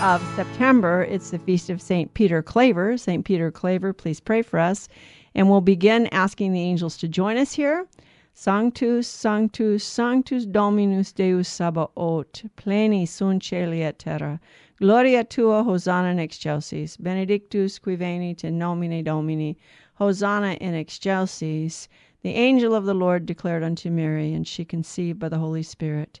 of September. It's the feast of St. Peter Claver. St. Peter Claver, please pray for us. And we'll begin asking the angels to join us here. Sanctus, Sanctus, Sanctus Dominus Deus Sabaoth, pleni sunt celi et terra. Gloria tua, Hosanna in excelsis. Benedictus qui venit in nomine Domini. Hosanna in excelsis. The angel of the Lord declared unto Mary, and she conceived by the Holy Spirit.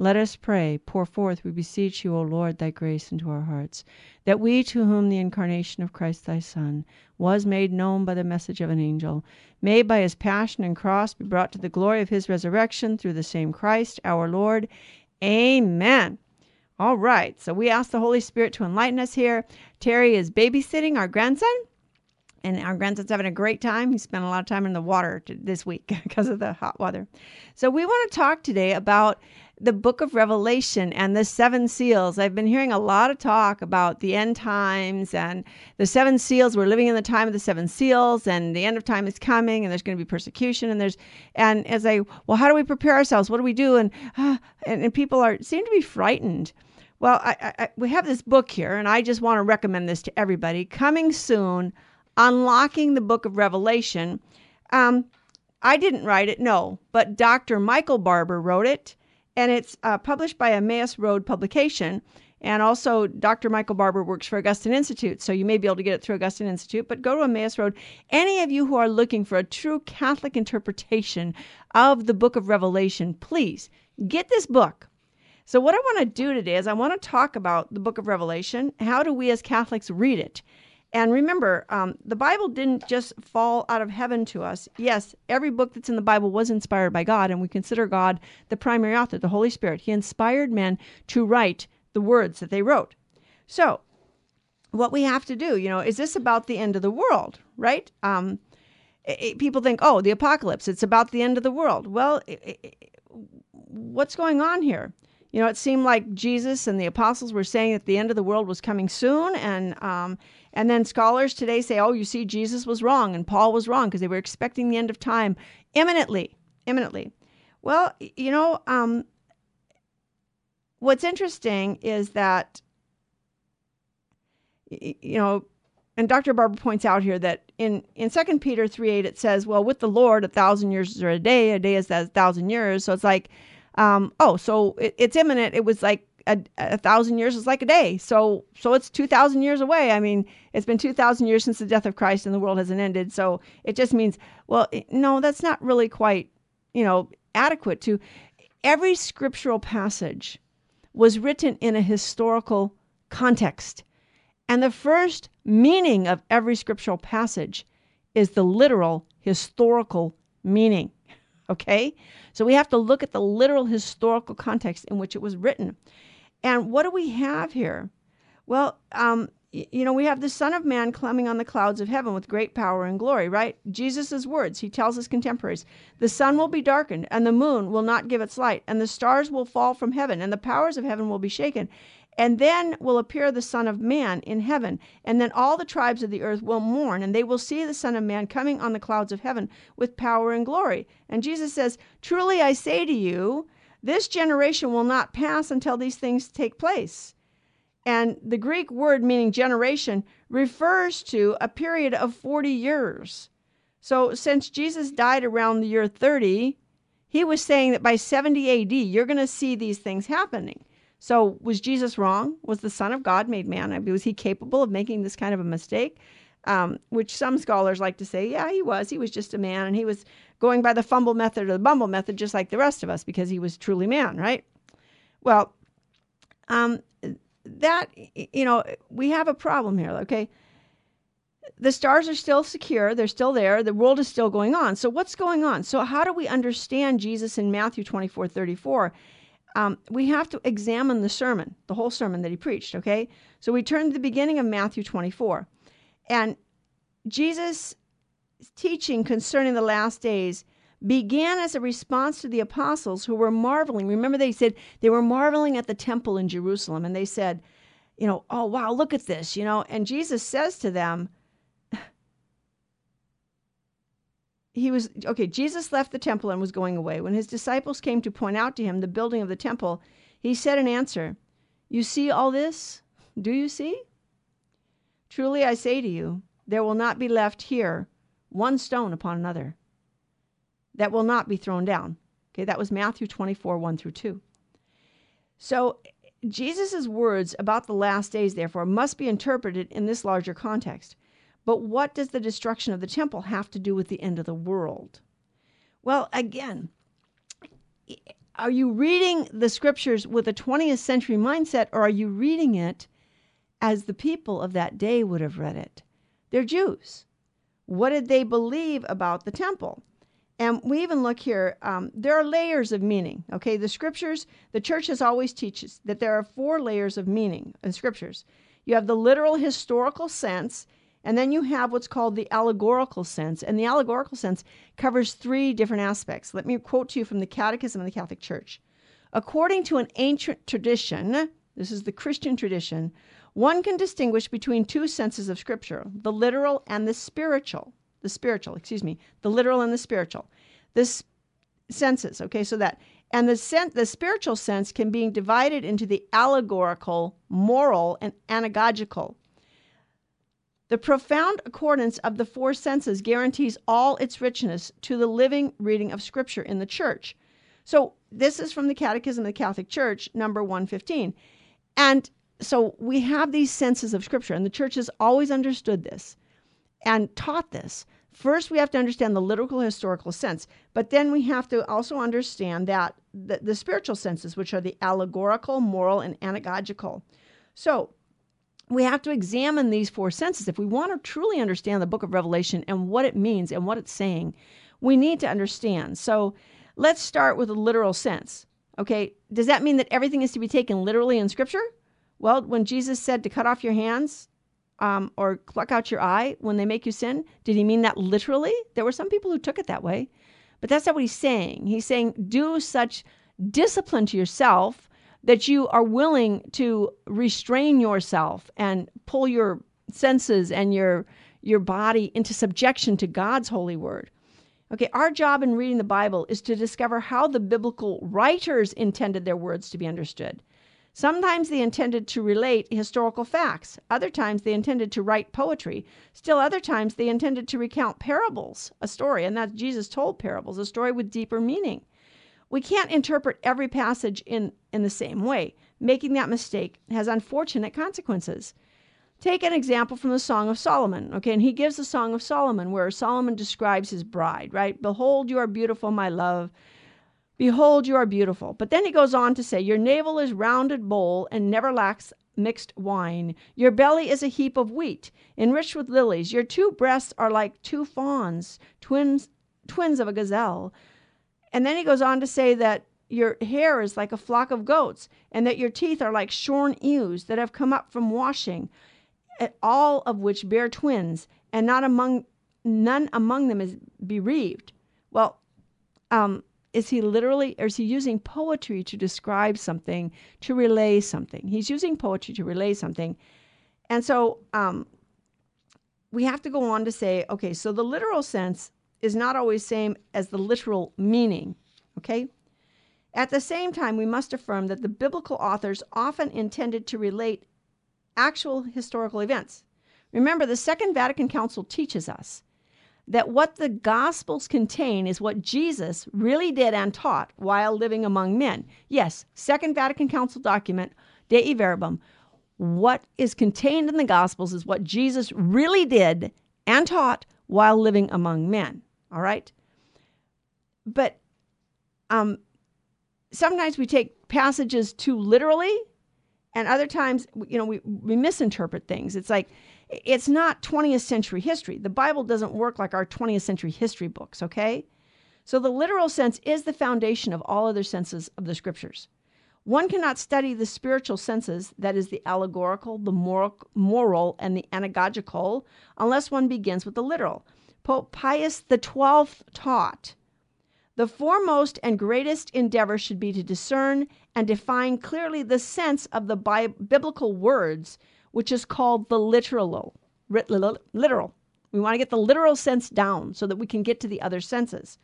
Let us pray. Pour forth, we beseech you, O Lord, thy grace into our hearts, that we to whom the incarnation of Christ thy Son was made known by the message of an angel, may by his passion and cross be brought to the glory of his resurrection through the same Christ our Lord. Amen. All right, so we ask the Holy Spirit to enlighten us here. Terry is babysitting our grandson and our grandson's having a great time. He spent a lot of time in the water this week because of the hot weather. So, we want to talk today about the book of Revelation and the seven seals. I've been hearing a lot of talk about the end times and the seven seals. We're living in the time of the seven seals, and the end of time is coming, and there's going to be persecution. And there's, and as I, well, how do we prepare ourselves? What do we do? And uh, and, and people are seem to be frightened. Well, I, I, we have this book here, and I just want to recommend this to everybody. Coming soon Unlocking the Book of Revelation. Um, I didn't write it, no, but Dr. Michael Barber wrote it, and it's uh, published by Emmaus Road Publication. And also, Dr. Michael Barber works for Augustine Institute, so you may be able to get it through Augustine Institute. But go to Emmaus Road. Any of you who are looking for a true Catholic interpretation of the book of Revelation, please get this book. So, what I want to do today is I want to talk about the book of Revelation. How do we as Catholics read it? And remember, um, the Bible didn't just fall out of heaven to us. Yes, every book that's in the Bible was inspired by God, and we consider God the primary author, the Holy Spirit. He inspired men to write the words that they wrote. So, what we have to do, you know, is this about the end of the world, right? Um, it, people think, oh, the apocalypse, it's about the end of the world. Well, it, it, what's going on here? You know, it seemed like Jesus and the apostles were saying that the end of the world was coming soon, and um, and then scholars today say, oh, you see, Jesus was wrong and Paul was wrong because they were expecting the end of time imminently, imminently. Well, you know, um, what's interesting is that, you know, and Dr. Barber points out here that in, in 2 Peter 3 8, it says, well, with the Lord, a thousand years are a day, a day is a thousand years. So it's like, um, oh, so it, it's imminent. It was like a, a, thousand years is like a day. So so it's two thousand years away. I mean, it's been two thousand years since the death of Christ, and the world hasn't ended. So it just means, well, no, that's not really quite, you know, adequate to. Every scriptural passage was written in a historical context, and the first meaning of every scriptural passage is the literal historical meaning. Okay? So we have to look at the literal historical context in which it was written. And what do we have here? Well, um, you know, we have the Son of Man coming on the clouds of heaven with great power and glory, right? Jesus' words, he tells his contemporaries, the sun will be darkened, and the moon will not give its light, and the stars will fall from heaven, and the powers of heaven will be shaken. And then will appear the Son of Man in heaven, and then all the tribes of the earth will mourn, and they will see the Son of Man coming on the clouds of heaven with power and glory. And Jesus says, Truly I say to you, this generation will not pass until these things take place. And the Greek word meaning generation refers to a period of 40 years. So, since Jesus died around the year 30, he was saying that by 70 AD, you're going to see these things happening. So, was Jesus wrong? Was the Son of God made man? Was he capable of making this kind of a mistake? Um, which some scholars like to say, yeah, he was. He was just a man, and he was going by the fumble method or the bumble method, just like the rest of us, because he was truly man, right? Well, um, that you know, we have a problem here. Okay, the stars are still secure, they're still there, the world is still going on. So, what's going on? So, how do we understand Jesus in Matthew 24 34? um, we have to examine the sermon, the whole sermon that he preached, okay? So we turn to the beginning of Matthew 24. And Jesus' teaching concerning the last days began as a response to the apostles who were marveling. Remember, they said they were marveling at the temple in Jerusalem, and they said, you know, oh, wow, look at this, you know. And Jesus says to them, he was okay jesus left the temple and was going away when his disciples came to point out to him the building of the temple he said in answer you see all this do you see truly i say to you there will not be left here one stone upon another that will not be thrown down. Okay that was matthew 24 1 through 2 so jesus' words about the last days therefore must be interpreted in this larger context. But what does the destruction of the temple have to do with the end of the world? Well, again, are you reading the scriptures with a 20th century mindset or are you reading it as the people of that day would have read it? They're Jews. What did they believe about the temple? And we even look here, um, there are layers of meaning. Okay, the scriptures, the church has always teaches that there are four layers of meaning in scriptures. You have the literal historical sense, and then you have what's called the allegorical sense. And the allegorical sense covers three different aspects. Let me quote to you from the Catechism of the Catholic Church. According to an ancient tradition, this is the Christian tradition, one can distinguish between two senses of Scripture the literal and the spiritual. The spiritual, excuse me, the literal and the spiritual. This senses, okay, so that. And the, sen- the spiritual sense can be divided into the allegorical, moral, and anagogical. The profound accordance of the four senses guarantees all its richness to the living reading of Scripture in the church. So, this is from the Catechism of the Catholic Church, number 115. And so we have these senses of Scripture, and the church has always understood this and taught this. First, we have to understand the literal historical sense, but then we have to also understand that the, the spiritual senses, which are the allegorical, moral, and anagogical. So, we have to examine these four senses. If we want to truly understand the book of Revelation and what it means and what it's saying, we need to understand. So let's start with a literal sense. Okay, does that mean that everything is to be taken literally in Scripture? Well, when Jesus said to cut off your hands um, or pluck out your eye when they make you sin, did he mean that literally? There were some people who took it that way, but that's not what he's saying. He's saying do such discipline to yourself that you are willing to restrain yourself and pull your senses and your your body into subjection to God's holy word. Okay, our job in reading the Bible is to discover how the biblical writers intended their words to be understood. Sometimes they intended to relate historical facts. Other times they intended to write poetry. Still other times they intended to recount parables, a story, and that Jesus told parables, a story with deeper meaning. We can't interpret every passage in, in the same way. Making that mistake has unfortunate consequences. Take an example from the Song of Solomon, okay? And he gives the Song of Solomon where Solomon describes his bride, right? Behold, you are beautiful, my love. Behold, you are beautiful. But then he goes on to say, Your navel is rounded bowl and never lacks mixed wine. Your belly is a heap of wheat, enriched with lilies. Your two breasts are like two fawns, twins, twins of a gazelle. And then he goes on to say that your hair is like a flock of goats, and that your teeth are like shorn ewes that have come up from washing, all of which bear twins, and not among none among them is bereaved. Well, um, is he literally, or is he using poetry to describe something, to relay something? He's using poetry to relay something. And so um, we have to go on to say, okay, so the literal sense is not always same as the literal meaning, okay? At the same time, we must affirm that the biblical authors often intended to relate actual historical events. Remember, the Second Vatican Council teaches us that what the Gospels contain is what Jesus really did and taught while living among men. Yes, Second Vatican Council document, Dei Verbum. What is contained in the Gospels is what Jesus really did and taught while living among men. All right? But um, sometimes we take passages too literally, and other times, you know, we, we misinterpret things. It's like, it's not 20th century history. The Bible doesn't work like our 20th century history books, okay? So the literal sense is the foundation of all other senses of the scriptures. One cannot study the spiritual senses, that is, the allegorical, the moral, moral and the anagogical, unless one begins with the literal. Pope Pius XII taught the foremost and greatest endeavor should be to discern and define clearly the sense of the bi- biblical words which is called the literal. Literal. We want to get the literal sense down so that we can get to the other senses.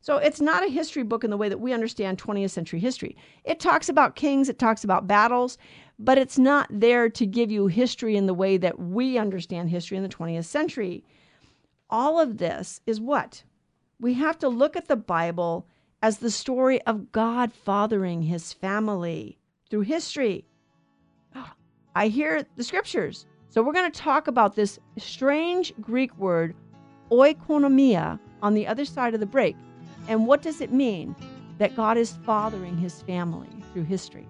So it's not a history book in the way that we understand 20th century history. It talks about kings, it talks about battles, but it's not there to give you history in the way that we understand history in the 20th century. All of this is what? We have to look at the Bible as the story of God fathering his family through history. I hear the scriptures. So we're going to talk about this strange Greek word, oikonomia, on the other side of the break. And what does it mean that God is fathering his family through history?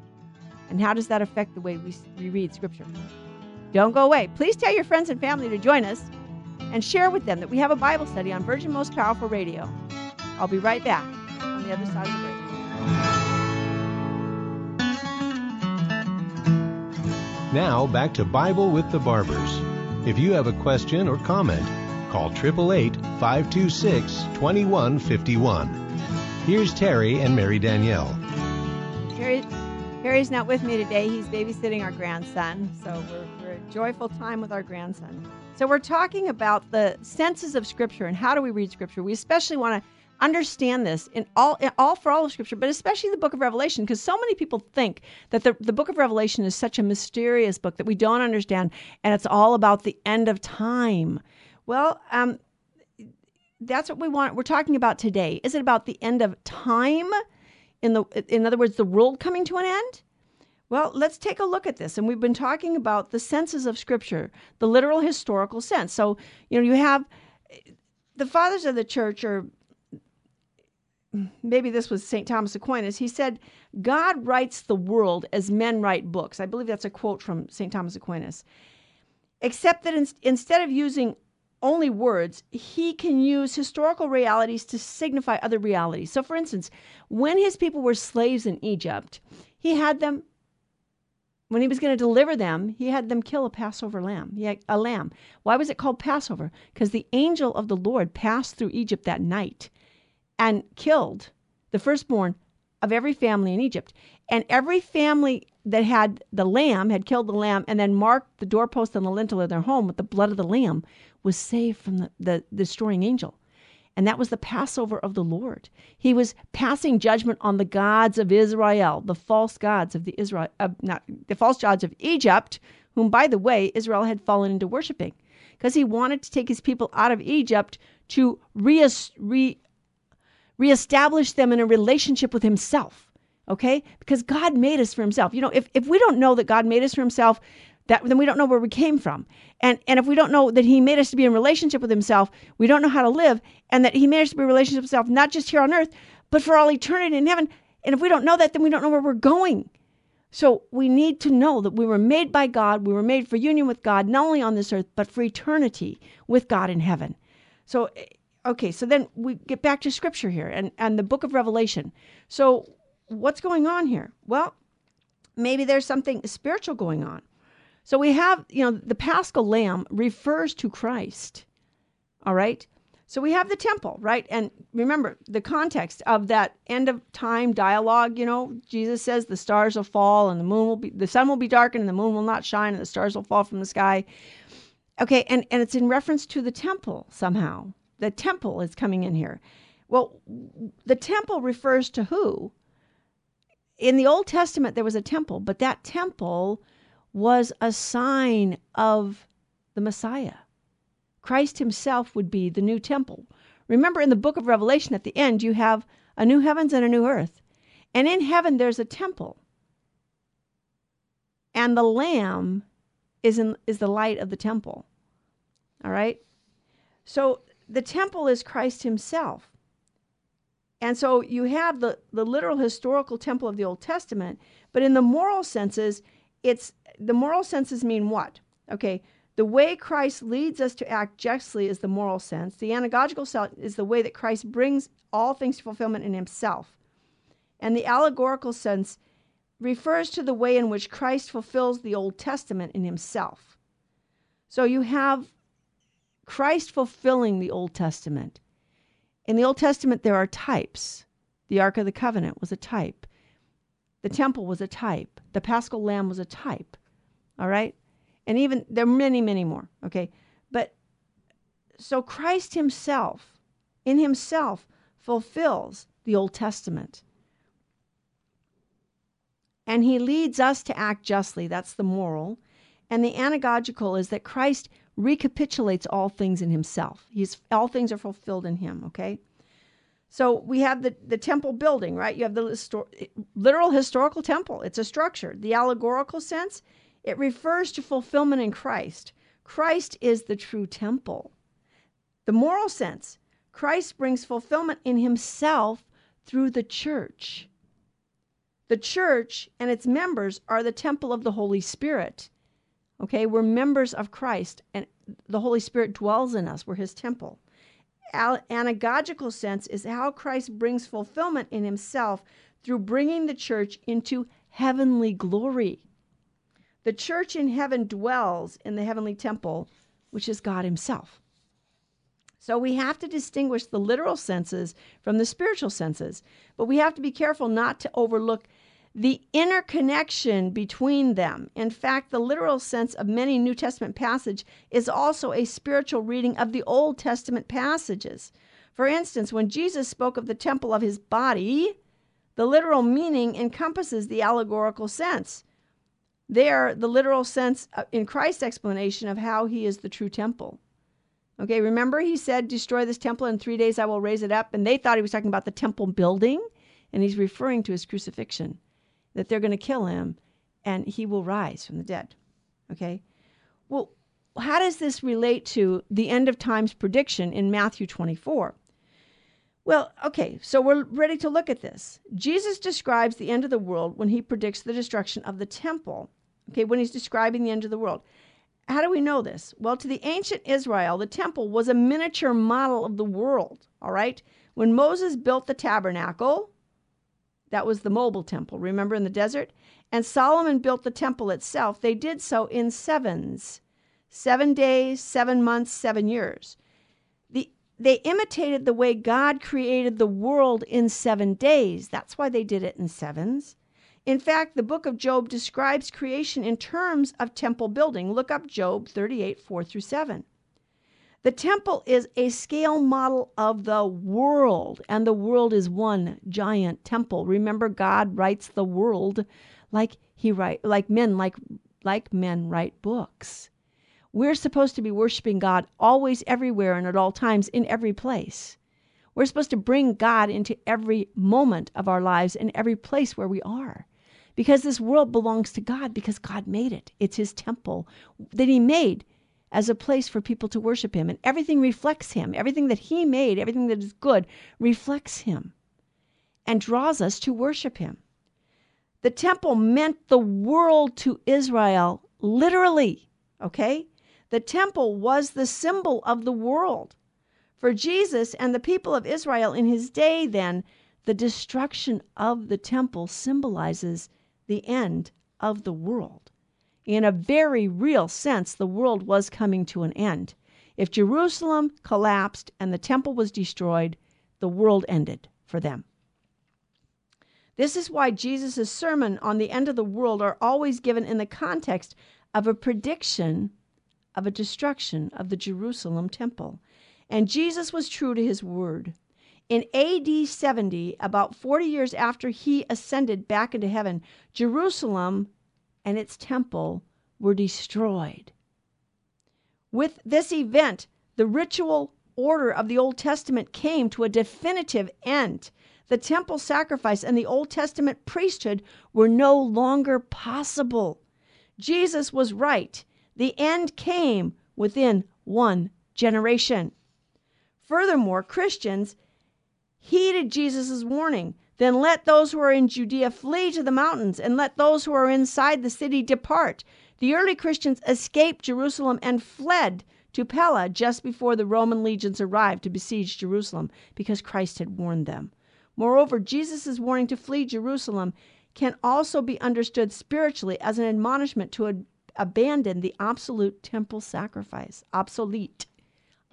And how does that affect the way we, we read scripture? Don't go away. Please tell your friends and family to join us and share with them that we have a Bible study on Virgin Most Powerful Radio. I'll be right back on the other side of the break. Now back to Bible with the Barbers. If you have a question or comment, call 888 526 2151. Here's Terry and Mary Danielle. Terry, Terry's not with me today. He's babysitting our grandson. So we're, we're a joyful time with our grandson. So we're talking about the senses of Scripture and how do we read Scripture. We especially want to understand this in all in all for all of scripture but especially the book of revelation because so many people think that the, the book of revelation is such a mysterious book that we don't understand and it's all about the end of time well um, that's what we want we're talking about today is it about the end of time in the in other words the world coming to an end well, let's take a look at this. And we've been talking about the senses of Scripture, the literal historical sense. So, you know, you have the fathers of the church are maybe this was St. Thomas Aquinas, he said, God writes the world as men write books. I believe that's a quote from St. Thomas Aquinas. Except that in, instead of using only words, he can use historical realities to signify other realities. So, for instance, when his people were slaves in Egypt, he had them, when he was going to deliver them, he had them kill a Passover lamb. Had a lamb. Why was it called Passover? Because the angel of the Lord passed through Egypt that night and killed the firstborn of every family in Egypt. And every family that had the lamb had killed the lamb and then marked the doorpost and the lintel of their home with the blood of the lamb was saved from the, the, destroying angel. And that was the Passover of the Lord. He was passing judgment on the gods of Israel, the false gods of the Israel, uh, not the false gods of Egypt, whom, by the way, Israel had fallen into worshiping, because he wanted to take his people out of Egypt to re, re reestablish them in a relationship with himself. Okay? Because God made us for himself. You know, if, if we don't know that God made us for himself, that then we don't know where we came from. And and if we don't know that he made us to be in relationship with himself, we don't know how to live, and that he made us to be in relationship with himself, not just here on earth, but for all eternity in heaven. And if we don't know that, then we don't know where we're going. So we need to know that we were made by God, we were made for union with God, not only on this earth, but for eternity with God in heaven. So okay, so then we get back to scripture here and, and the book of Revelation. So what's going on here? Well, maybe there's something spiritual going on. So we have, you know, the paschal lamb refers to Christ. All right? So we have the temple, right? And remember the context of that end of time dialogue, you know, Jesus says the stars will fall and the moon will be the sun will be darkened and the moon will not shine and the stars will fall from the sky. Okay, and, and it's in reference to the temple somehow the temple is coming in here. Well, the temple refers to who? In the Old Testament, there was a temple, but that temple was a sign of the Messiah. Christ himself would be the new temple. Remember in the book of Revelation at the end, you have a new heavens and a new earth. And in heaven, there's a temple. And the Lamb is, in, is the light of the temple. All right? So the temple is Christ himself. And so you have the, the literal historical temple of the Old Testament, but in the moral senses, it's the moral senses mean what? Okay, the way Christ leads us to act justly is the moral sense. The anagogical sense is the way that Christ brings all things to fulfillment in himself. And the allegorical sense refers to the way in which Christ fulfills the Old Testament in himself. So you have Christ fulfilling the Old Testament. In the Old Testament, there are types. The Ark of the Covenant was a type, the temple was a type, the paschal lamb was a type. All right? And even there are many, many more. Okay. But so Christ himself, in himself, fulfills the Old Testament. And he leads us to act justly. That's the moral. And the anagogical is that Christ recapitulates all things in himself. He's all things are fulfilled in him, okay? So we have the, the temple building, right? You have the histor- literal historical temple. It's a structure. The allegorical sense it refers to fulfillment in Christ. Christ is the true temple. The moral sense, Christ brings fulfillment in himself through the church. The church and its members are the temple of the Holy Spirit. Okay, we're members of Christ, and the Holy Spirit dwells in us. We're his temple. Anagogical sense is how Christ brings fulfillment in himself through bringing the church into heavenly glory. The church in heaven dwells in the heavenly temple, which is God Himself. So we have to distinguish the literal senses from the spiritual senses, but we have to be careful not to overlook the interconnection between them. In fact, the literal sense of many New Testament passage is also a spiritual reading of the Old Testament passages. For instance, when Jesus spoke of the temple of his body, the literal meaning encompasses the allegorical sense. There, the literal sense uh, in Christ's explanation of how he is the true temple. Okay, remember he said, Destroy this temple, in three days I will raise it up. And they thought he was talking about the temple building, and he's referring to his crucifixion, that they're going to kill him and he will rise from the dead. Okay, well, how does this relate to the end of times prediction in Matthew 24? Well, okay, so we're ready to look at this. Jesus describes the end of the world when he predicts the destruction of the temple okay, when he's describing the end of the world. How do we know this? Well, to the ancient Israel, the temple was a miniature model of the world, all right? When Moses built the tabernacle, that was the mobile temple, remember in the desert? And Solomon built the temple itself. They did so in sevens seven days, seven months, seven years. The, they imitated the way God created the world in seven days. That's why they did it in sevens. In fact, the book of Job describes creation in terms of temple building. Look up Job 38, 4 through 7. The temple is a scale model of the world, and the world is one giant temple. Remember, God writes the world like he write like men like like men write books. We're supposed to be worshiping God always, everywhere, and at all times, in every place. We're supposed to bring God into every moment of our lives and every place where we are because this world belongs to God because God made it. It's his temple that he made as a place for people to worship him. And everything reflects him. Everything that he made, everything that is good, reflects him and draws us to worship him. The temple meant the world to Israel, literally. Okay? The temple was the symbol of the world. For Jesus and the people of Israel in his day, then, the destruction of the temple symbolizes the end of the world. In a very real sense, the world was coming to an end. If Jerusalem collapsed and the temple was destroyed, the world ended for them. This is why Jesus' sermon on the end of the world are always given in the context of a prediction of a destruction of the Jerusalem temple. And Jesus was true to his word. In AD 70, about 40 years after he ascended back into heaven, Jerusalem and its temple were destroyed. With this event, the ritual order of the Old Testament came to a definitive end. The temple sacrifice and the Old Testament priesthood were no longer possible. Jesus was right. The end came within one generation. Furthermore, Christians heeded Jesus' warning. Then let those who are in Judea flee to the mountains, and let those who are inside the city depart. The early Christians escaped Jerusalem and fled to Pella just before the Roman legions arrived to besiege Jerusalem because Christ had warned them. Moreover, Jesus' warning to flee Jerusalem can also be understood spiritually as an admonishment to ad- abandon the absolute temple sacrifice. Obsolete.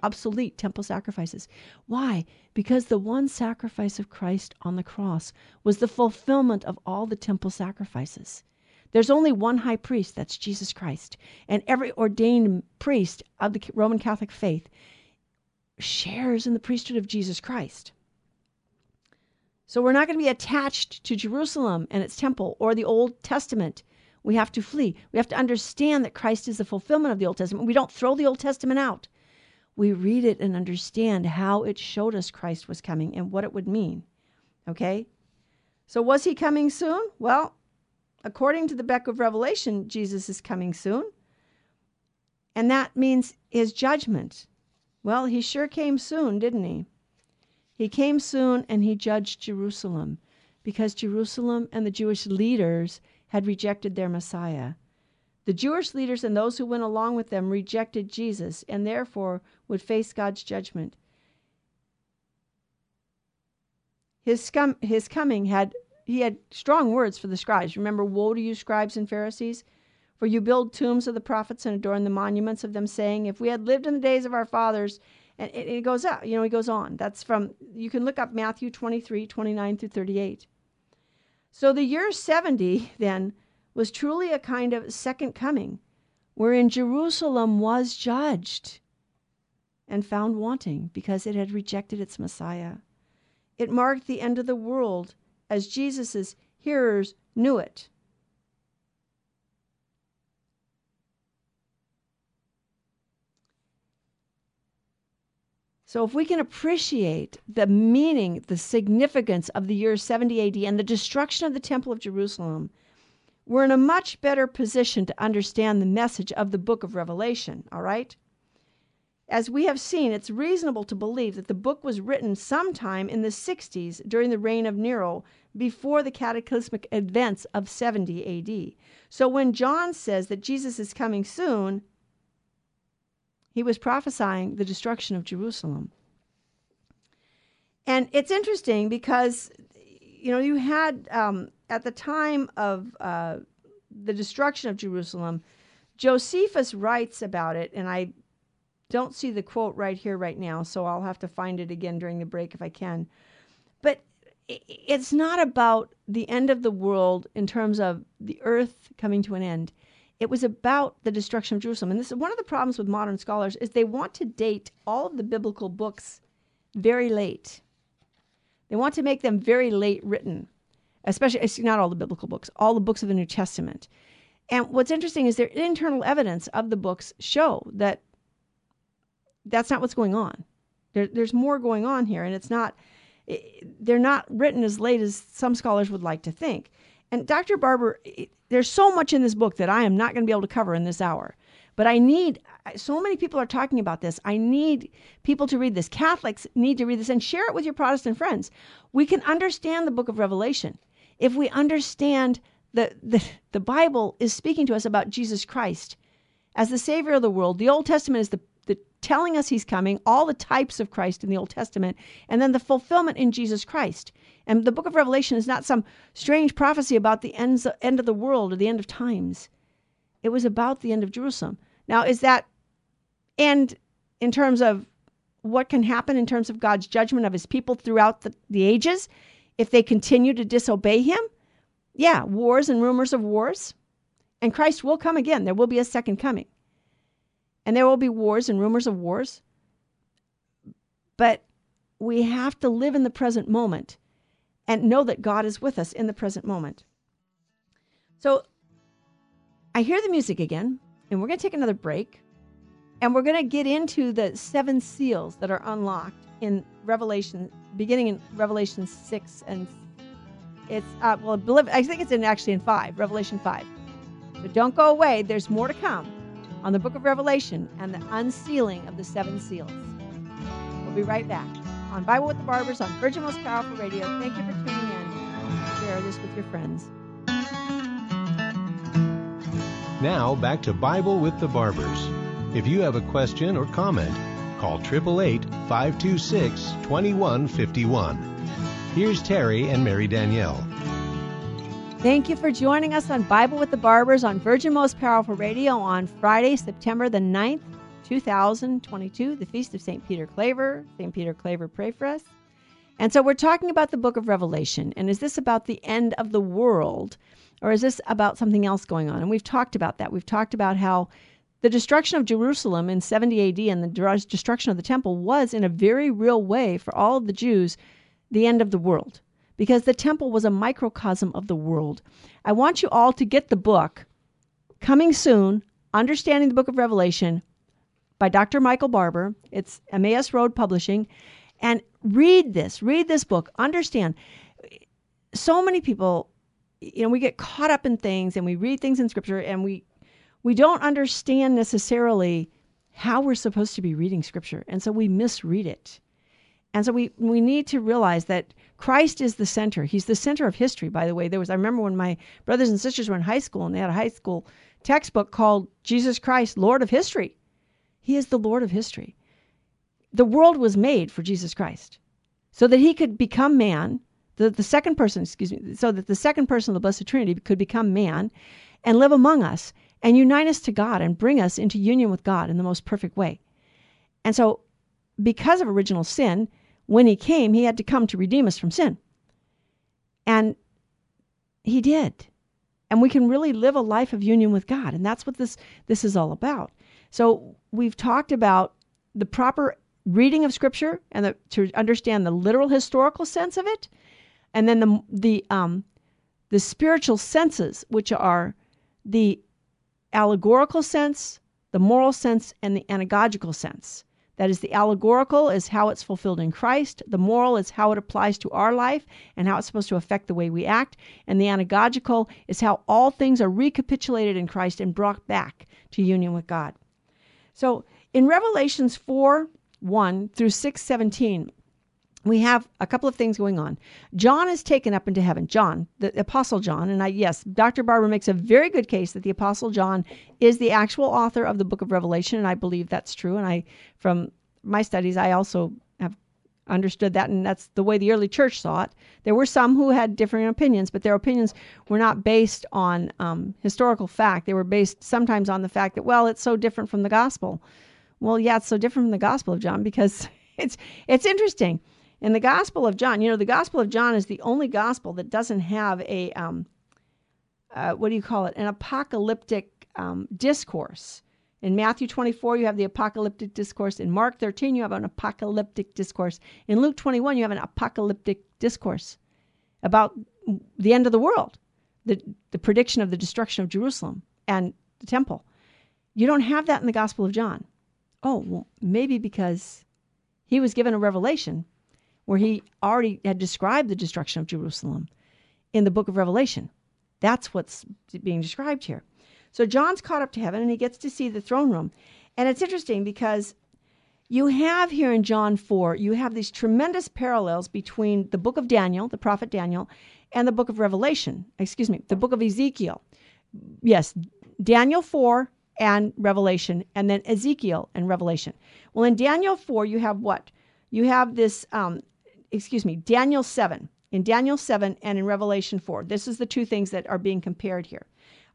Obsolete temple sacrifices. Why? Because the one sacrifice of Christ on the cross was the fulfillment of all the temple sacrifices. There's only one high priest, that's Jesus Christ. And every ordained priest of the Roman Catholic faith shares in the priesthood of Jesus Christ. So we're not going to be attached to Jerusalem and its temple or the Old Testament. We have to flee. We have to understand that Christ is the fulfillment of the Old Testament. We don't throw the Old Testament out. We read it and understand how it showed us Christ was coming and what it would mean. Okay? So was he coming soon? Well, according to the book of Revelation, Jesus is coming soon. And that means his judgment. Well, he sure came soon, didn't he? He came soon and he judged Jerusalem because Jerusalem and the Jewish leaders had rejected their Messiah. The Jewish leaders and those who went along with them rejected Jesus and therefore would face God's judgment. His, scum, his coming had he had strong words for the scribes. Remember, woe to you, scribes and Pharisees, for you build tombs of the prophets and adorn the monuments of them, saying, If we had lived in the days of our fathers, and it, it goes up, you know, he goes on. That's from, you can look up Matthew 23, 29 through 38. So the year 70 then was truly a kind of second coming, wherein Jerusalem was judged and found wanting because it had rejected its Messiah. It marked the end of the world as Jesus' hearers knew it. So, if we can appreciate the meaning, the significance of the year 70 AD and the destruction of the Temple of Jerusalem, we're in a much better position to understand the message of the book of Revelation, all right? As we have seen, it's reasonable to believe that the book was written sometime in the 60s during the reign of Nero, before the cataclysmic events of 70 AD. So when John says that Jesus is coming soon, he was prophesying the destruction of Jerusalem. And it's interesting because, you know, you had um, at the time of uh, the destruction of Jerusalem, Josephus writes about it, and I don't see the quote right here, right now, so I'll have to find it again during the break if I can. But it's not about the end of the world in terms of the earth coming to an end. It was about the destruction of Jerusalem. And this is one of the problems with modern scholars is they want to date all of the biblical books very late. They want to make them very late written, especially not all the biblical books, all the books of the New Testament. And what's interesting is their internal evidence of the books show that that's not what's going on. There, there's more going on here, and it's not. They're not written as late as some scholars would like to think. And Dr. Barber, there's so much in this book that I am not going to be able to cover in this hour. But I need, so many people are talking about this. I need people to read this. Catholics need to read this and share it with your Protestant friends. We can understand the book of Revelation if we understand that the, the Bible is speaking to us about Jesus Christ as the Savior of the world. The Old Testament is the telling us he's coming, all the types of Christ in the Old Testament, and then the fulfillment in Jesus Christ. And the book of Revelation is not some strange prophecy about the ends, end of the world or the end of times. It was about the end of Jerusalem. Now, is that end in terms of what can happen in terms of God's judgment of his people throughout the, the ages if they continue to disobey him? Yeah, wars and rumors of wars. And Christ will come again. There will be a second coming and there will be wars and rumors of wars. But we have to live in the present moment and know that God is with us in the present moment. So I hear the music again, and we're going to take another break. And we're going to get into the seven seals that are unlocked in Revelation, beginning in Revelation 6 and it's, uh, well, I think it's in actually in 5, Revelation 5. But don't go away. There's more to come on the book of Revelation and the unsealing of the seven seals. We'll be right back on Bible with the Barbers on Virgin Most Powerful Radio. Thank you for tuning in. Share this with your friends. Now back to Bible with the Barbers. If you have a question or comment, call 888 526 2151. Here's Terry and Mary Danielle. Thank you for joining us on Bible with the Barbers on Virgin Most Powerful Radio on Friday, September the 9th, 2022, the Feast of St. Peter Claver. St. Peter Claver, pray for us. And so we're talking about the book of Revelation. And is this about the end of the world? Or is this about something else going on? And we've talked about that. We've talked about how the destruction of Jerusalem in 70 AD and the destruction of the temple was, in a very real way, for all of the Jews, the end of the world because the temple was a microcosm of the world. I want you all to get the book coming soon, Understanding the Book of Revelation by Dr. Michael Barber. It's Emmaus Road Publishing. And read this, read this book, understand. So many people, you know, we get caught up in things and we read things in scripture and we we don't understand necessarily how we're supposed to be reading scripture. And so we misread it. And so we, we need to realize that Christ is the center. He's the center of history, by the way. There was I remember when my brothers and sisters were in high school and they had a high school textbook called Jesus Christ, Lord of History. He is the Lord of history. The world was made for Jesus Christ. So that he could become man, the, the second person, excuse me, so that the second person of the Blessed Trinity could become man and live among us and unite us to God and bring us into union with God in the most perfect way. And so, because of original sin, when he came, he had to come to redeem us from sin. And he did. And we can really live a life of union with God. And that's what this, this is all about. So we've talked about the proper reading of Scripture and the, to understand the literal historical sense of it, and then the, the, um, the spiritual senses, which are the allegorical sense, the moral sense, and the anagogical sense. That is, the allegorical is how it's fulfilled in Christ. The moral is how it applies to our life and how it's supposed to affect the way we act. And the anagogical is how all things are recapitulated in Christ and brought back to union with God. So in Revelations 4 1 through 6 17, we have a couple of things going on. John is taken up into heaven. John, the Apostle John, and I, yes, Dr. Barber makes a very good case that the Apostle John is the actual author of the book of Revelation, and I believe that's true. And I, from my studies, I also have understood that, and that's the way the early church saw it. There were some who had different opinions, but their opinions were not based on um, historical fact. They were based sometimes on the fact that, well, it's so different from the gospel. Well, yeah, it's so different from the gospel of John because it's it's interesting in the Gospel of John, you know, the Gospel of John is the only gospel that doesn't have a, um, uh, what do you call it, an apocalyptic um, discourse. In Matthew 24, you have the apocalyptic discourse. In Mark 13, you have an apocalyptic discourse. In Luke 21, you have an apocalyptic discourse about the end of the world, the, the prediction of the destruction of Jerusalem and the temple. You don't have that in the Gospel of John. Oh, well, maybe because he was given a revelation where he already had described the destruction of Jerusalem in the book of Revelation. That's what's being described here. So John's caught up to heaven and he gets to see the throne room. And it's interesting because you have here in John 4, you have these tremendous parallels between the book of Daniel, the prophet Daniel, and the book of Revelation. Excuse me, the book of Ezekiel. Yes, Daniel 4 and Revelation, and then Ezekiel and Revelation. Well, in Daniel 4, you have what? You have this um, excuse me, Daniel 7. In Daniel 7 and in Revelation 4. This is the two things that are being compared here.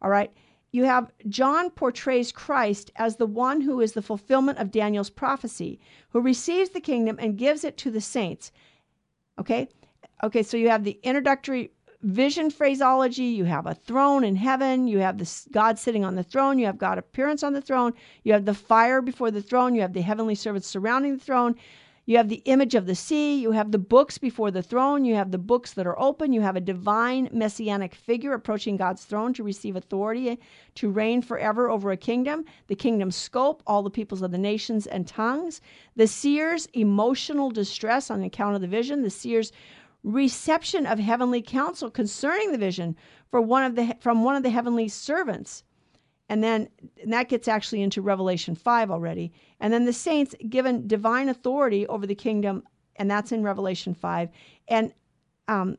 All right. You have John portrays Christ as the one who is the fulfillment of Daniel's prophecy, who receives the kingdom and gives it to the saints. Okay? Okay, so you have the introductory vision phraseology, you have a throne in heaven, you have this God sitting on the throne, you have God appearance on the throne, you have the fire before the throne, you have the heavenly servants surrounding the throne. You have the image of the sea. You have the books before the throne. You have the books that are open. You have a divine messianic figure approaching God's throne to receive authority to reign forever over a kingdom. The kingdom's scope, all the peoples of the nations and tongues. The seer's emotional distress on account of the vision. The seer's reception of heavenly counsel concerning the vision for one of the from one of the heavenly servants and then and that gets actually into revelation 5 already. And then the saints given divine authority over the kingdom and that's in revelation 5 and um,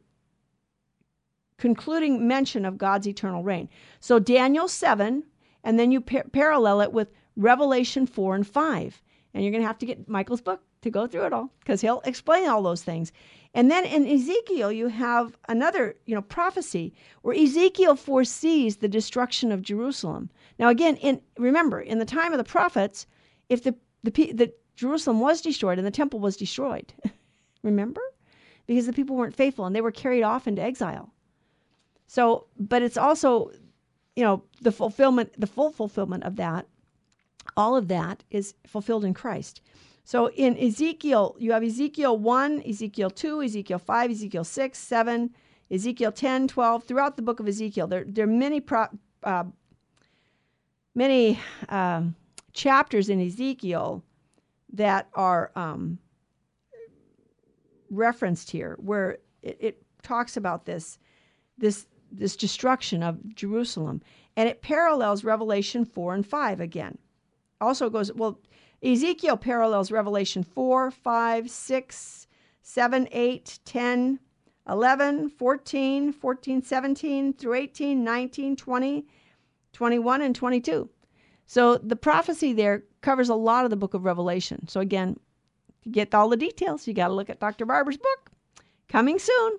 concluding mention of god's eternal reign. So daniel 7 and then you par- parallel it with revelation 4 and 5 and you're going to have to get michael's book to go through it all because he'll explain all those things and then in Ezekiel, you have another, you know, prophecy where Ezekiel foresees the destruction of Jerusalem. Now, again, in remember, in the time of the prophets, if the the, the Jerusalem was destroyed and the temple was destroyed, remember, because the people weren't faithful and they were carried off into exile. So, but it's also, you know, the fulfillment, the full fulfillment of that. All of that is fulfilled in Christ. So in Ezekiel, you have Ezekiel 1, Ezekiel 2, Ezekiel 5, Ezekiel 6, 7, Ezekiel 10, 12. Throughout the book of Ezekiel, there, there are many, pro, uh, many um, chapters in Ezekiel that are um, referenced here where it, it talks about this, this, this destruction of Jerusalem. And it parallels Revelation 4 and 5 again. Also goes, well, Ezekiel parallels Revelation 4, 5, 6, 7, 8, 10, 11, 14, 14, 17 through 18, 19, 20, 21, and 22. So the prophecy there covers a lot of the book of Revelation. So again, to get all the details, you got to look at Dr. Barber's book. Coming soon,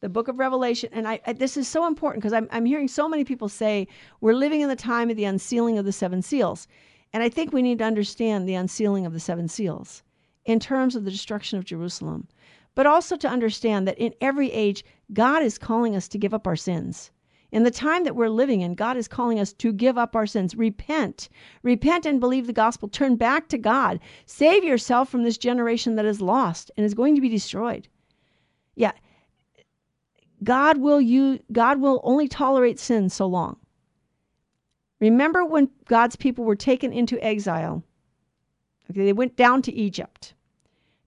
the book of Revelation. And I, I this is so important because I'm, I'm hearing so many people say we're living in the time of the unsealing of the seven seals. And I think we need to understand the unsealing of the seven seals in terms of the destruction of Jerusalem, but also to understand that in every age, God is calling us to give up our sins. In the time that we're living in, God is calling us to give up our sins. Repent. Repent and believe the gospel. Turn back to God. Save yourself from this generation that is lost and is going to be destroyed. Yeah. God will you God will only tolerate sin so long. Remember when God's people were taken into exile? Okay, they went down to Egypt.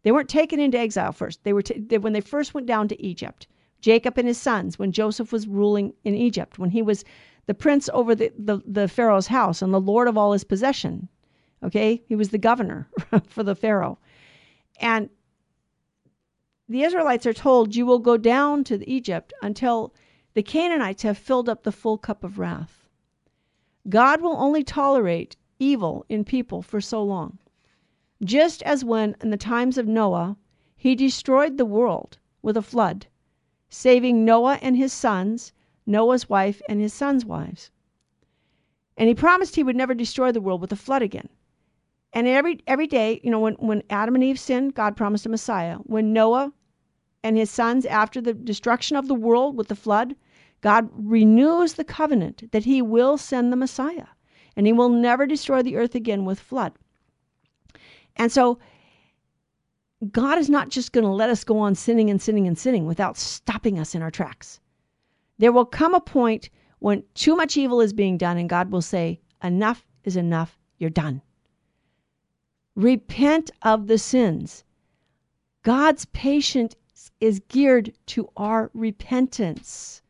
They weren't taken into exile first. They were t- they, when they first went down to Egypt. Jacob and his sons, when Joseph was ruling in Egypt, when he was the prince over the, the, the Pharaoh's house and the lord of all his possession. Okay, he was the governor for the Pharaoh. And the Israelites are told, You will go down to Egypt until the Canaanites have filled up the full cup of wrath. God will only tolerate evil in people for so long. Just as when, in the times of Noah, he destroyed the world with a flood, saving Noah and his sons, Noah's wife and his sons' wives. And he promised he would never destroy the world with a flood again. And every every day, you know, when, when Adam and Eve sinned, God promised a Messiah. When Noah and his sons, after the destruction of the world with the flood, God renews the covenant that he will send the Messiah and he will never destroy the earth again with flood. And so God is not just going to let us go on sinning and sinning and sinning without stopping us in our tracks. There will come a point when too much evil is being done and God will say, Enough is enough, you're done. Repent of the sins. God's patience is geared to our repentance.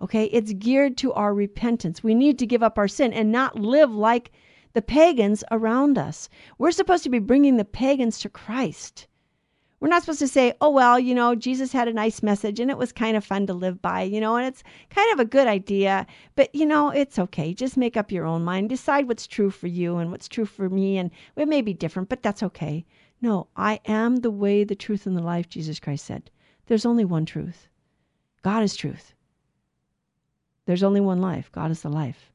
Okay, it's geared to our repentance. We need to give up our sin and not live like the pagans around us. We're supposed to be bringing the pagans to Christ. We're not supposed to say, oh, well, you know, Jesus had a nice message and it was kind of fun to live by, you know, and it's kind of a good idea, but, you know, it's okay. Just make up your own mind. Decide what's true for you and what's true for me. And it may be different, but that's okay. No, I am the way, the truth, and the life, Jesus Christ said. There's only one truth God is truth. There's only one life. God is the life.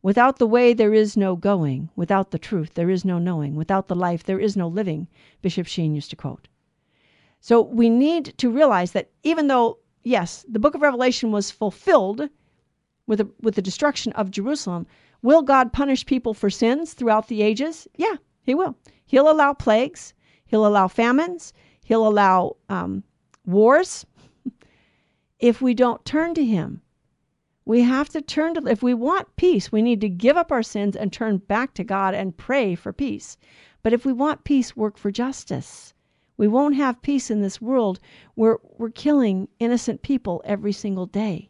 Without the way, there is no going. Without the truth, there is no knowing. Without the life, there is no living, Bishop Sheen used to quote. So we need to realize that even though, yes, the book of Revelation was fulfilled with, the, with the destruction of Jerusalem, will God punish people for sins throughout the ages? Yeah, He will. He'll allow plagues. He'll allow famines. He'll allow um, wars. if we don't turn to Him, we have to turn to, if we want peace, we need to give up our sins and turn back to God and pray for peace. But if we want peace, work for justice. We won't have peace in this world where we're killing innocent people every single day.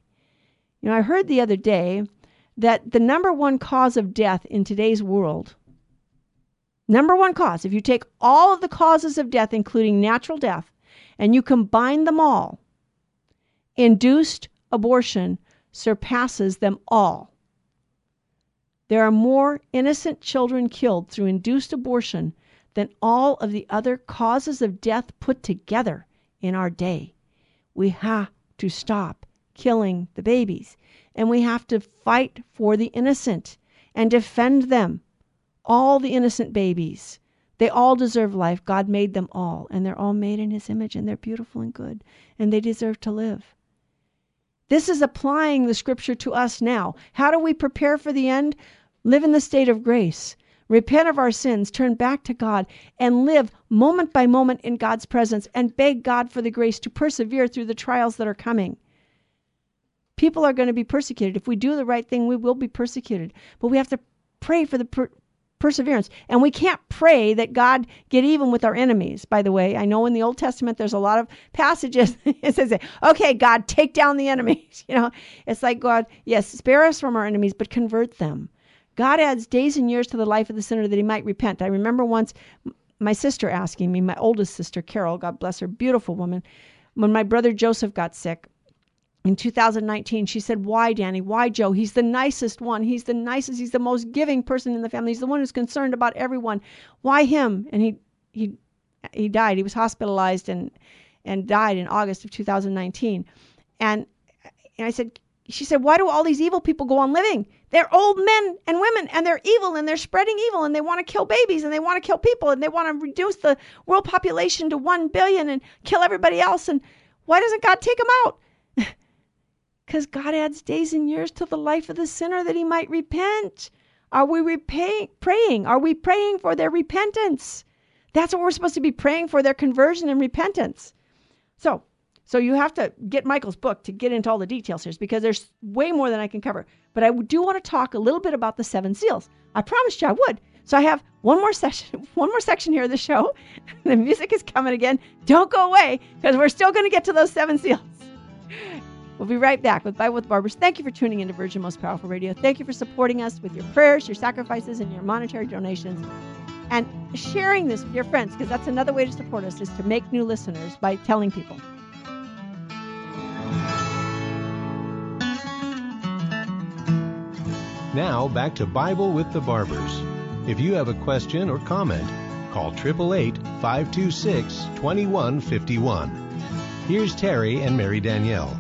You know, I heard the other day that the number one cause of death in today's world, number one cause, if you take all of the causes of death, including natural death, and you combine them all, induced abortion surpasses them all. There are more innocent children killed through induced abortion than all of the other causes of death put together in our day. We have to stop killing the babies, and we have to fight for the innocent and defend them. All the innocent babies. They all deserve life. God made them all, and they're all made in His image, and they're beautiful and good, and they deserve to live. This is applying the scripture to us now. How do we prepare for the end? Live in the state of grace repent of our sins, turn back to God, and live moment by moment in God's presence and beg God for the grace to persevere through the trials that are coming. People are going to be persecuted. If we do the right thing, we will be persecuted. But we have to pray for the per- perseverance. And we can't pray that God get even with our enemies. By the way, I know in the Old Testament there's a lot of passages it says, "Okay, God, take down the enemies." You know, it's like God, yes, spare us from our enemies, but convert them. God adds days and years to the life of the sinner that he might repent. I remember once my sister asking me, my oldest sister, Carol, God bless her, beautiful woman, when my brother Joseph got sick in 2019, she said, Why, Danny? Why, Joe? He's the nicest one. He's the nicest. He's the most giving person in the family. He's the one who's concerned about everyone. Why him? And he, he, he died. He was hospitalized and, and died in August of 2019. And, and I said, she said, Why do all these evil people go on living? They're old men and women and they're evil and they're spreading evil and they want to kill babies and they want to kill people and they want to reduce the world population to 1 billion and kill everybody else. And why doesn't God take them out? Because God adds days and years to the life of the sinner that he might repent. Are we praying? Are we praying for their repentance? That's what we're supposed to be praying for their conversion and repentance. So, so you have to get Michael's book to get into all the details here because there's way more than I can cover. But I do want to talk a little bit about the seven seals. I promised you I would. So I have one more session, one more section here of the show. the music is coming again. Don't go away because we're still going to get to those seven seals. We'll be right back with Bible with Barbers. Thank you for tuning into Virgin Most Powerful Radio. Thank you for supporting us with your prayers, your sacrifices, and your monetary donations. And sharing this with your friends, because that's another way to support us is to make new listeners by telling people. Now back to Bible with the Barbers. If you have a question or comment, call 888 526 2151. Here's Terry and Mary Danielle.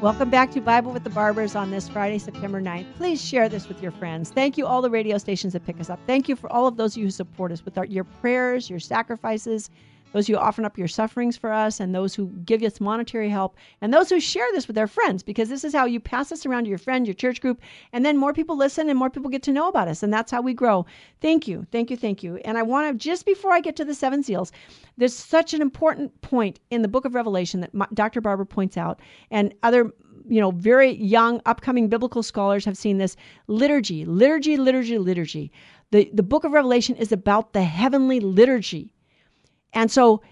Welcome back to Bible with the Barbers on this Friday, September 9th. Please share this with your friends. Thank you, all the radio stations that pick us up. Thank you for all of those of you who support us with our, your prayers, your sacrifices, those who offer up your sufferings for us, and those who give us monetary help, and those who share this with their friends, because this is how you pass this around to your friend, your church group, and then more people listen and more people get to know about us, and that's how we grow. Thank you, thank you, thank you. And I want to, just before I get to the seven seals, there's such an important point in the book of Revelation that Dr. Barber points out, and other you know, very young, upcoming biblical scholars have seen this liturgy, liturgy, liturgy, liturgy. The, the book of Revelation is about the heavenly liturgy. And so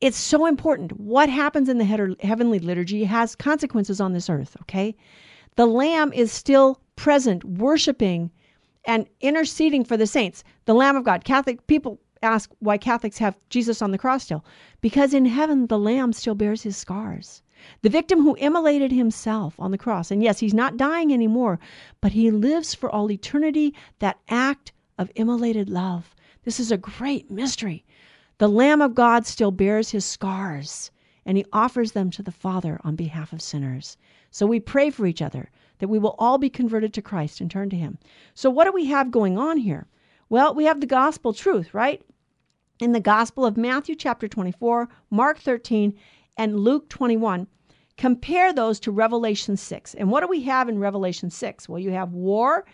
it's so important. What happens in the heavenly liturgy has consequences on this earth, okay? The Lamb is still present, worshiping and interceding for the saints. The Lamb of God. Catholic people ask why Catholics have Jesus on the cross still. Because in heaven, the Lamb still bears his scars. The victim who immolated himself on the cross. And yes, he's not dying anymore, but he lives for all eternity, that act of immolated love. This is a great mystery. The Lamb of God still bears his scars, and he offers them to the Father on behalf of sinners. So we pray for each other that we will all be converted to Christ and turn to him. So, what do we have going on here? Well, we have the gospel truth, right? In the gospel of Matthew chapter 24, Mark 13, and Luke 21. Compare those to Revelation 6. And what do we have in Revelation 6? Well, you have war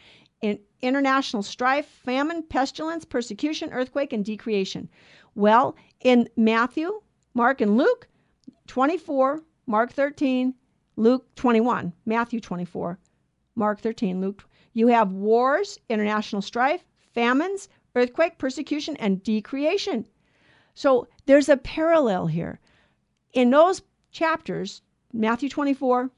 in international strife, famine, pestilence, persecution, earthquake, and decreation. Well, in Matthew, Mark, and Luke 24, Mark 13, Luke 21, Matthew 24, Mark 13, Luke, you have wars, international strife, famines, earthquake, persecution, and decreation. So there's a parallel here. In those chapters, Matthew 24,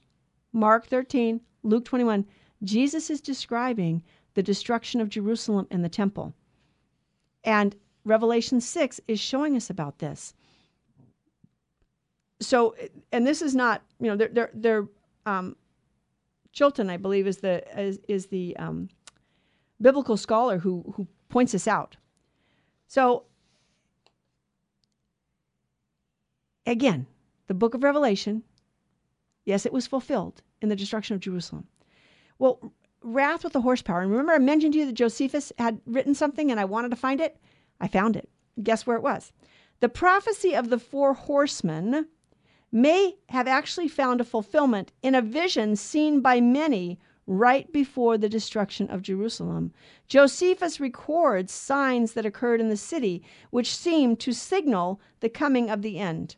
Mark 13, Luke 21, Jesus is describing the destruction of Jerusalem and the temple. And Revelation 6 is showing us about this. So, and this is not, you know, they're, they're, they're um, Chilton, I believe, is the, is, is the um, biblical scholar who, who points this out. So, again, the book of Revelation, yes, it was fulfilled in the destruction of Jerusalem. Well, wrath with the horsepower. And remember, I mentioned to you that Josephus had written something and I wanted to find it? I found it. Guess where it was? The prophecy of the four horsemen may have actually found a fulfillment in a vision seen by many right before the destruction of Jerusalem. Josephus records signs that occurred in the city which seemed to signal the coming of the end.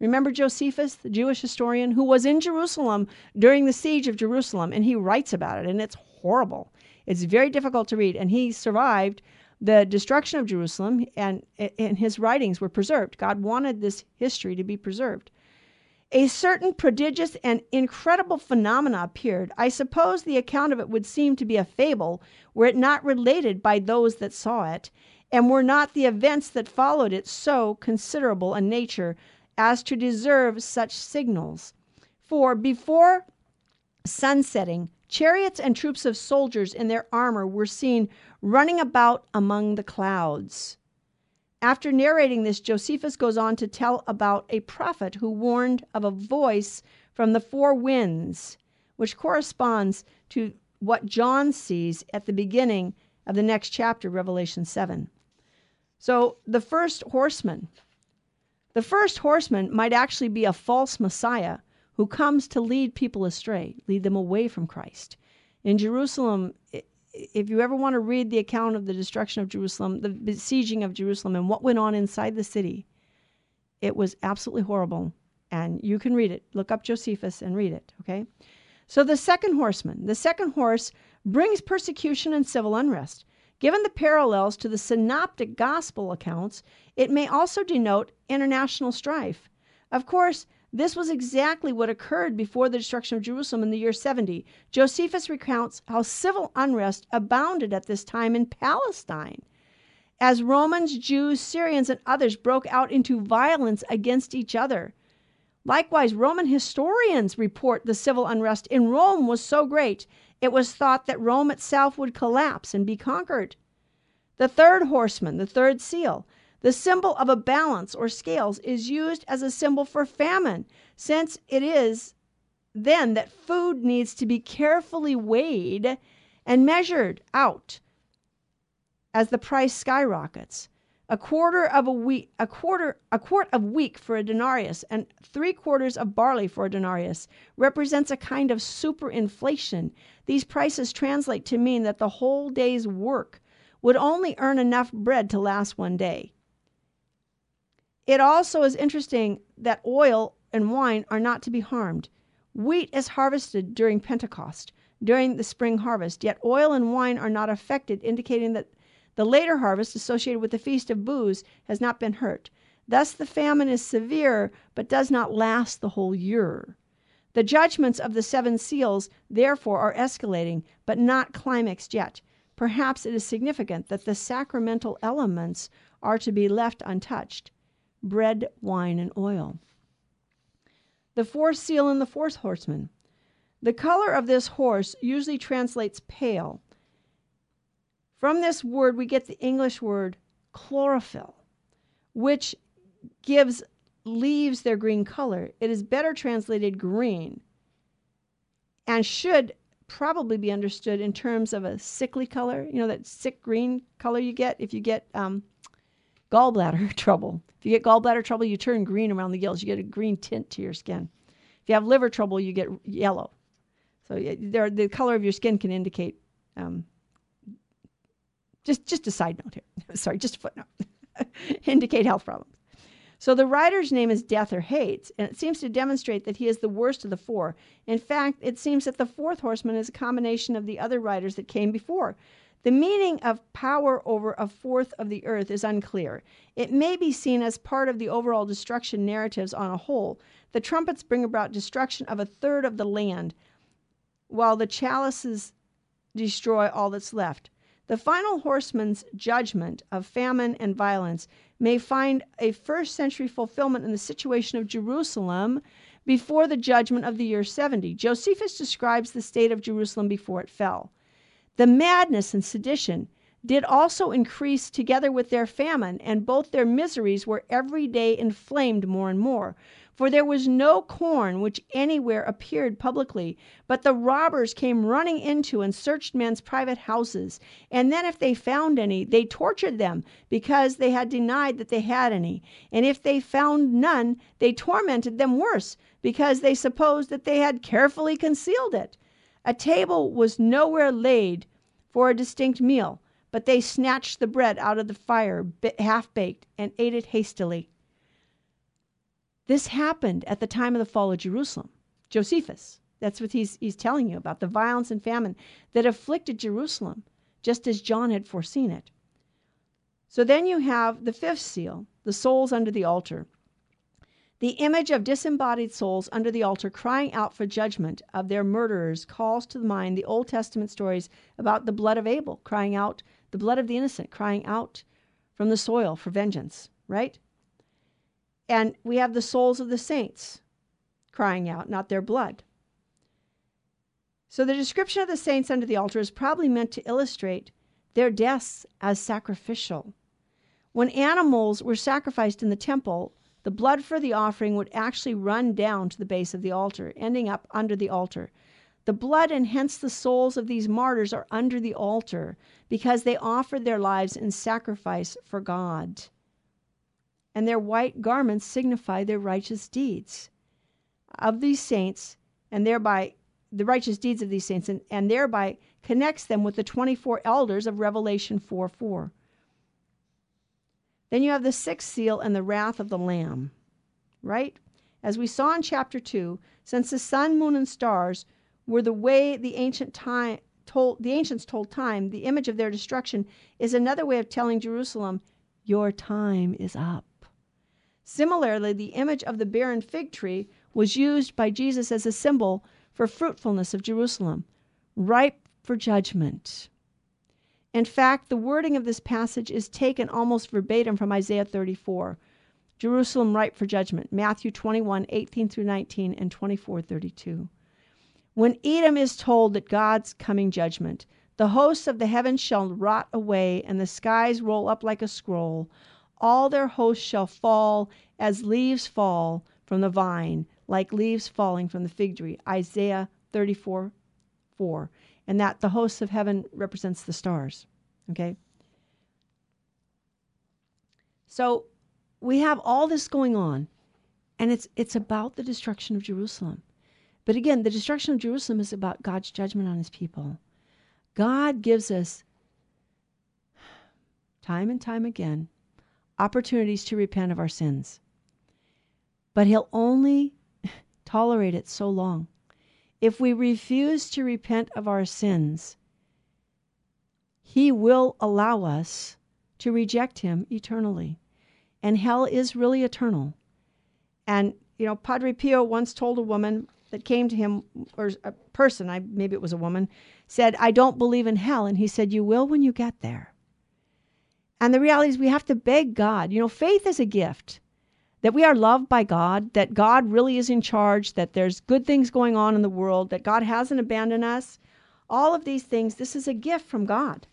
Remember Josephus, the Jewish historian, who was in Jerusalem during the siege of Jerusalem, and he writes about it, and it's horrible. It's very difficult to read, and he survived the destruction of Jerusalem, and, and his writings were preserved. God wanted this history to be preserved. A certain prodigious and incredible phenomena appeared. I suppose the account of it would seem to be a fable, were it not related by those that saw it, and were not the events that followed it so considerable a nature as to deserve such signals. For before sunsetting, chariots and troops of soldiers in their armor were seen running about among the clouds. After narrating this, Josephus goes on to tell about a prophet who warned of a voice from the four winds, which corresponds to what John sees at the beginning of the next chapter, Revelation 7. So the first horseman the first horseman might actually be a false Messiah who comes to lead people astray, lead them away from Christ. In Jerusalem, if you ever want to read the account of the destruction of Jerusalem, the besieging of Jerusalem, and what went on inside the city, it was absolutely horrible. And you can read it. Look up Josephus and read it, okay? So the second horseman, the second horse brings persecution and civil unrest. Given the parallels to the synoptic gospel accounts, it may also denote international strife. Of course, this was exactly what occurred before the destruction of Jerusalem in the year 70. Josephus recounts how civil unrest abounded at this time in Palestine. As Romans, Jews, Syrians, and others broke out into violence against each other. Likewise, Roman historians report the civil unrest in Rome was so great it was thought that Rome itself would collapse and be conquered. The third horseman, the third seal, the symbol of a balance or scales, is used as a symbol for famine, since it is then that food needs to be carefully weighed and measured out as the price skyrockets. A quarter of a week a quarter a quart of wheat for a denarius and three quarters of barley for a denarius represents a kind of superinflation. These prices translate to mean that the whole day's work would only earn enough bread to last one day it also is interesting that oil and wine are not to be harmed wheat is harvested during pentecost during the spring harvest yet oil and wine are not affected indicating that the later harvest associated with the Feast of Booths has not been hurt. Thus, the famine is severe, but does not last the whole year. The judgments of the seven seals, therefore, are escalating, but not climaxed yet. Perhaps it is significant that the sacramental elements are to be left untouched bread, wine, and oil. The fourth seal and the fourth horseman. The color of this horse usually translates pale. From this word, we get the English word chlorophyll, which gives leaves their green color. It is better translated green and should probably be understood in terms of a sickly color. You know, that sick green color you get if you get um, gallbladder trouble. If you get gallbladder trouble, you turn green around the gills. You get a green tint to your skin. If you have liver trouble, you get yellow. So the color of your skin can indicate um, Just just a side note here. Sorry, just a footnote. Indicate health problems. So the rider's name is Death or Hades, and it seems to demonstrate that he is the worst of the four. In fact, it seems that the fourth horseman is a combination of the other riders that came before. The meaning of power over a fourth of the earth is unclear. It may be seen as part of the overall destruction narratives on a whole. The trumpets bring about destruction of a third of the land, while the chalices destroy all that's left. The final horseman's judgment of famine and violence may find a first century fulfillment in the situation of Jerusalem before the judgment of the year 70. Josephus describes the state of Jerusalem before it fell. The madness and sedition did also increase together with their famine, and both their miseries were every day inflamed more and more. For there was no corn which anywhere appeared publicly, but the robbers came running into and searched men's private houses. And then, if they found any, they tortured them because they had denied that they had any. And if they found none, they tormented them worse because they supposed that they had carefully concealed it. A table was nowhere laid for a distinct meal, but they snatched the bread out of the fire, half baked, and ate it hastily. This happened at the time of the fall of Jerusalem. Josephus, that's what he's, he's telling you about the violence and famine that afflicted Jerusalem, just as John had foreseen it. So then you have the fifth seal, the souls under the altar. The image of disembodied souls under the altar crying out for judgment of their murderers calls to mind the Old Testament stories about the blood of Abel crying out, the blood of the innocent crying out from the soil for vengeance, right? And we have the souls of the saints crying out, not their blood. So the description of the saints under the altar is probably meant to illustrate their deaths as sacrificial. When animals were sacrificed in the temple, the blood for the offering would actually run down to the base of the altar, ending up under the altar. The blood and hence the souls of these martyrs are under the altar because they offered their lives in sacrifice for God. And their white garments signify their righteous deeds of these saints, and thereby the righteous deeds of these saints, and, and thereby connects them with the 24 elders of Revelation 4 4. Then you have the sixth seal and the wrath of the Lamb, right? As we saw in chapter 2, since the sun, moon, and stars were the way the ancient time told the ancients told time, the image of their destruction is another way of telling Jerusalem, your time is up. Similarly, the image of the barren fig tree was used by Jesus as a symbol for fruitfulness of Jerusalem, ripe for judgment. In fact, the wording of this passage is taken almost verbatim from Isaiah 34. Jerusalem ripe for judgment, Matthew 21, 18 through 19, and 24, 32. When Edom is told that God's coming judgment, the hosts of the heavens shall rot away, and the skies roll up like a scroll. All their hosts shall fall as leaves fall from the vine, like leaves falling from the fig tree. Isaiah 34, 4 and that the hosts of heaven represents the stars. Okay? So we have all this going on, and it's it's about the destruction of Jerusalem. But again, the destruction of Jerusalem is about God's judgment on his people. God gives us time and time again opportunities to repent of our sins. But he'll only tolerate it so long. If we refuse to repent of our sins, He will allow us to reject Him eternally. And hell is really eternal. And, you know, Padre Pio once told a woman that came to him, or a person, I, maybe it was a woman, said, I don't believe in hell. And he said, You will when you get there. And the reality is, we have to beg God. You know, faith is a gift that we are loved by God, that God really is in charge, that there's good things going on in the world, that God hasn't abandoned us. All of these things, this is a gift from God.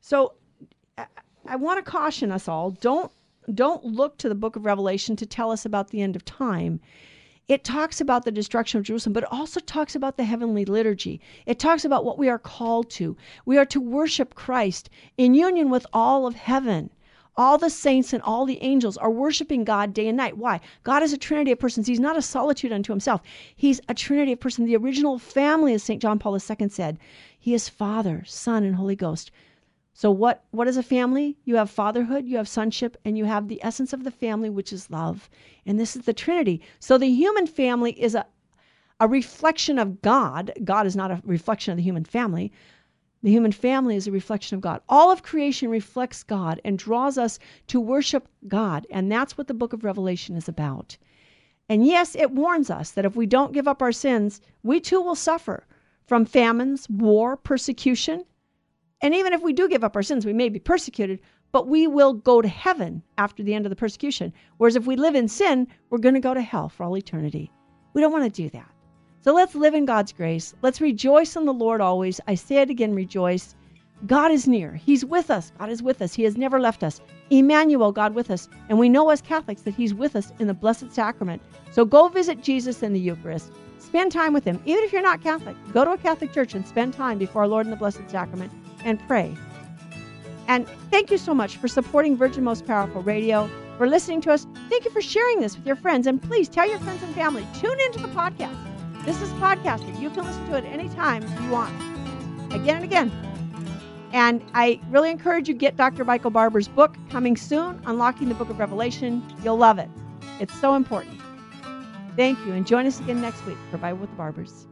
So I want to caution us all, don't don't look to the book of Revelation to tell us about the end of time. It talks about the destruction of Jerusalem, but it also talks about the heavenly liturgy. It talks about what we are called to. We are to worship Christ in union with all of heaven. All the saints and all the angels are worshiping God day and night. Why? God is a trinity of persons. He's not a solitude unto himself. He's a trinity of persons. The original family, as St. John Paul II said, he is Father, Son, and Holy Ghost. So what what is a family? You have fatherhood, you have sonship, and you have the essence of the family, which is love. And this is the Trinity. So the human family is a a reflection of God. God is not a reflection of the human family. The human family is a reflection of God. All of creation reflects God and draws us to worship God. And that's what the book of Revelation is about. And yes, it warns us that if we don't give up our sins, we too will suffer from famines, war, persecution, and even if we do give up our sins, we may be persecuted, but we will go to heaven after the end of the persecution. Whereas if we live in sin, we're going to go to hell for all eternity. We don't want to do that. So let's live in God's grace. Let's rejoice in the Lord always. I say it again rejoice. God is near. He's with us. God is with us. He has never left us. Emmanuel, God with us. And we know as Catholics that He's with us in the Blessed Sacrament. So go visit Jesus in the Eucharist. Spend time with Him. Even if you're not Catholic, go to a Catholic church and spend time before our Lord in the Blessed Sacrament and pray. And thank you so much for supporting Virgin Most Powerful Radio, for listening to us. Thank you for sharing this with your friends. And please tell your friends and family, tune into the podcast. This is podcasting. You can listen to it anytime you want, again and again. And I really encourage you get Dr. Michael Barber's book coming soon, Unlocking the Book of Revelation. You'll love it. It's so important. Thank you, and join us again next week for Bible with the Barbers.